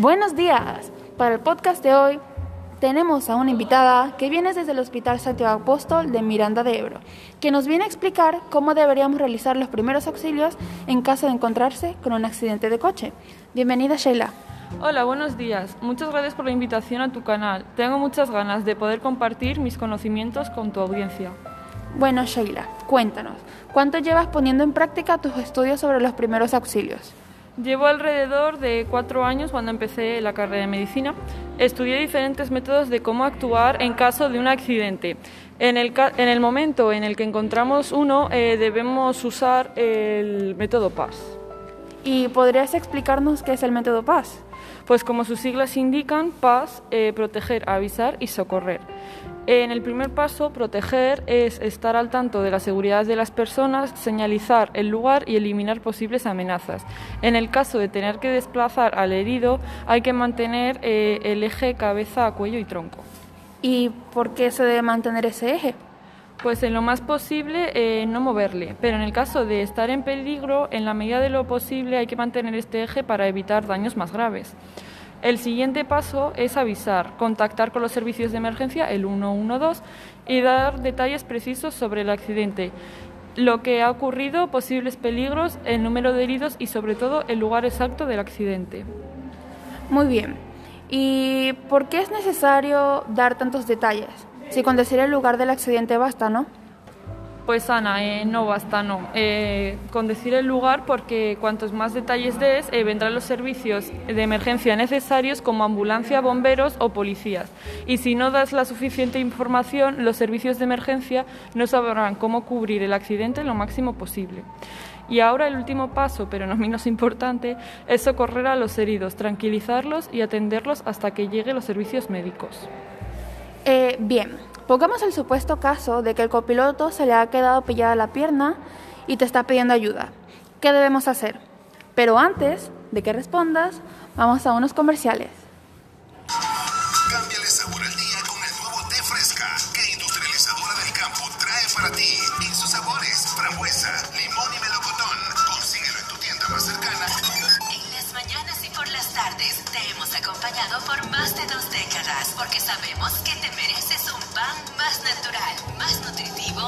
Buenos días. Para el podcast de hoy tenemos a una invitada que viene desde el Hospital Santiago Apóstol de Miranda de Ebro, que nos viene a explicar cómo deberíamos realizar los primeros auxilios en caso de encontrarse con un accidente de coche. Bienvenida Sheila. Hola, buenos días. Muchas gracias por la invitación a tu canal. Tengo muchas ganas de poder compartir mis conocimientos con tu audiencia. Bueno, Sheila, cuéntanos, ¿cuánto llevas poniendo en práctica tus estudios sobre los primeros auxilios? Llevo alrededor de cuatro años cuando empecé la carrera de medicina. Estudié diferentes métodos de cómo actuar en caso de un accidente. En el, en el momento en el que encontramos uno, eh, debemos usar el método PAS. ¿Y podrías explicarnos qué es el método PAS? Pues como sus siglas indican, PAS, eh, proteger, avisar y socorrer. En el primer paso, proteger es estar al tanto de la seguridad de las personas, señalizar el lugar y eliminar posibles amenazas. En el caso de tener que desplazar al herido, hay que mantener eh, el eje cabeza, cuello y tronco. ¿Y por qué se debe mantener ese eje? Pues en lo más posible eh, no moverle, pero en el caso de estar en peligro, en la medida de lo posible hay que mantener este eje para evitar daños más graves. El siguiente paso es avisar, contactar con los servicios de emergencia, el 112, y dar detalles precisos sobre el accidente, lo que ha ocurrido, posibles peligros, el número de heridos y sobre todo el lugar exacto del accidente. Muy bien. ¿Y por qué es necesario dar tantos detalles? Si con decir el lugar del accidente basta, ¿no? Pues Ana, eh, no basta, no. Eh, con decir el lugar, porque cuantos más detalles des, eh, vendrán los servicios de emergencia necesarios como ambulancia, bomberos o policías. Y si no das la suficiente información, los servicios de emergencia no sabrán cómo cubrir el accidente lo máximo posible. Y ahora el último paso, pero no menos importante, es socorrer a los heridos, tranquilizarlos y atenderlos hasta que lleguen los servicios médicos. Bien, Pongamos el supuesto caso de que el copiloto se le ha quedado pillada la pierna y te está pidiendo ayuda. ¿Qué debemos hacer? Pero antes de que respondas, vamos a unos comerciales. Cámbiale sabor al día con el nuevo té fresca que Industrializadora del Campo trae para ti. En sus sabores, frambuesa, limón y melocotón. Consíguelo en tu tienda más cercana. En las mañanas y por las tardes te hemos acompañado por más de dos décadas porque sabemos y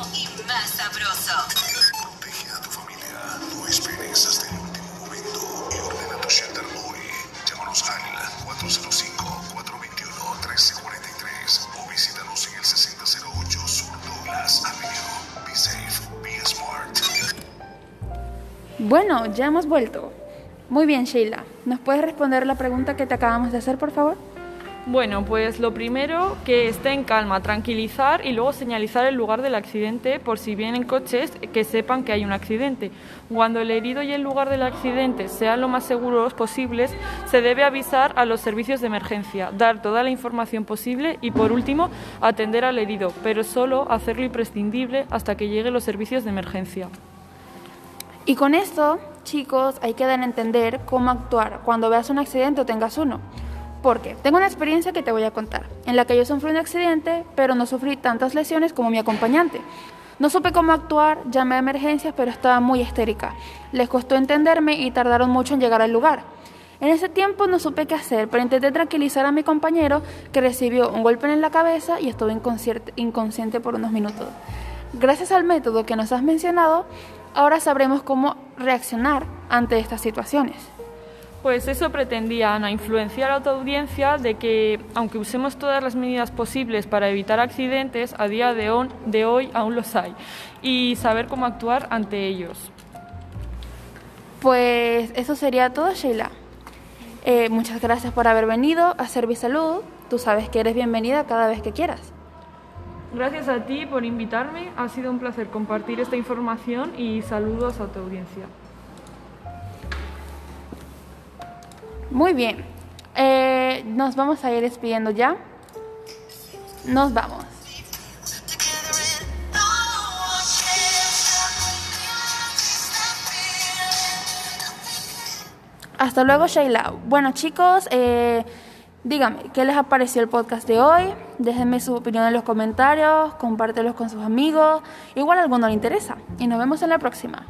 más sabroso. Protege a tu familia. No esperes hasta el último momento y ordena tu shelter hoy. Llámanos al 405-421-1343 o visítanos en el 6008 Sur Douglas Avenue. Be safe, be smart. Bueno, ya hemos vuelto. Muy bien, Sheila. ¿Nos puedes responder la pregunta que te acabamos de hacer, por favor? Bueno, pues lo primero, que esté en calma, tranquilizar y luego señalizar el lugar del accidente por si vienen coches que sepan que hay un accidente. Cuando el herido y el lugar del accidente sean lo más seguros posibles, se debe avisar a los servicios de emergencia, dar toda la información posible y por último atender al herido, pero solo hacerlo imprescindible hasta que lleguen los servicios de emergencia. Y con esto, chicos, hay que entender cómo actuar cuando veas un accidente o tengas uno. Porque tengo una experiencia que te voy a contar, en la que yo sufrí un accidente, pero no sufrí tantas lesiones como mi acompañante. No supe cómo actuar, llamé a emergencias, pero estaba muy histérica. Les costó entenderme y tardaron mucho en llegar al lugar. En ese tiempo no supe qué hacer, pero intenté tranquilizar a mi compañero que recibió un golpe en la cabeza y estuvo inconsciente por unos minutos. Gracias al método que nos has mencionado, ahora sabremos cómo reaccionar ante estas situaciones. Pues eso pretendía Ana, influenciar a tu audiencia de que, aunque usemos todas las medidas posibles para evitar accidentes, a día de, hoy aún los hay, y saber cómo actuar ante ellos. Pues eso sería todo, Sheila. Eh, muchas gracias por haber venido a Servisalud. Tú sabes que eres bienvenida cada vez que quieras. Gracias a ti por invitarme. Ha sido un placer compartir esta información y saludos a tu audiencia. Muy bien. Eh, nos vamos a ir despidiendo ya. Nos vamos. Hasta luego, Sheila. Bueno, chicos, eh, díganme, ¿qué les ha parecido el podcast de hoy? Déjenme su opinión en los comentarios, compártelos con sus amigos. Igual a alguno le interesa. Y nos vemos en la próxima.